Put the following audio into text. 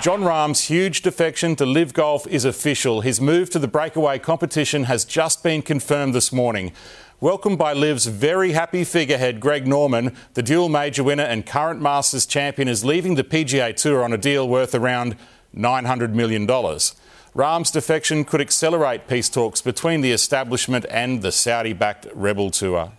Jon Rahm's huge defection to LIV Golf is official. His move to the breakaway competition has just been confirmed this morning. Welcomed by LIV's very happy figurehead, Greg Norman, the dual major winner and current Masters champion is leaving the PGA Tour on a deal worth around $900 million. Rahm's defection could accelerate peace talks between the establishment and the Saudi backed Rebel Tour.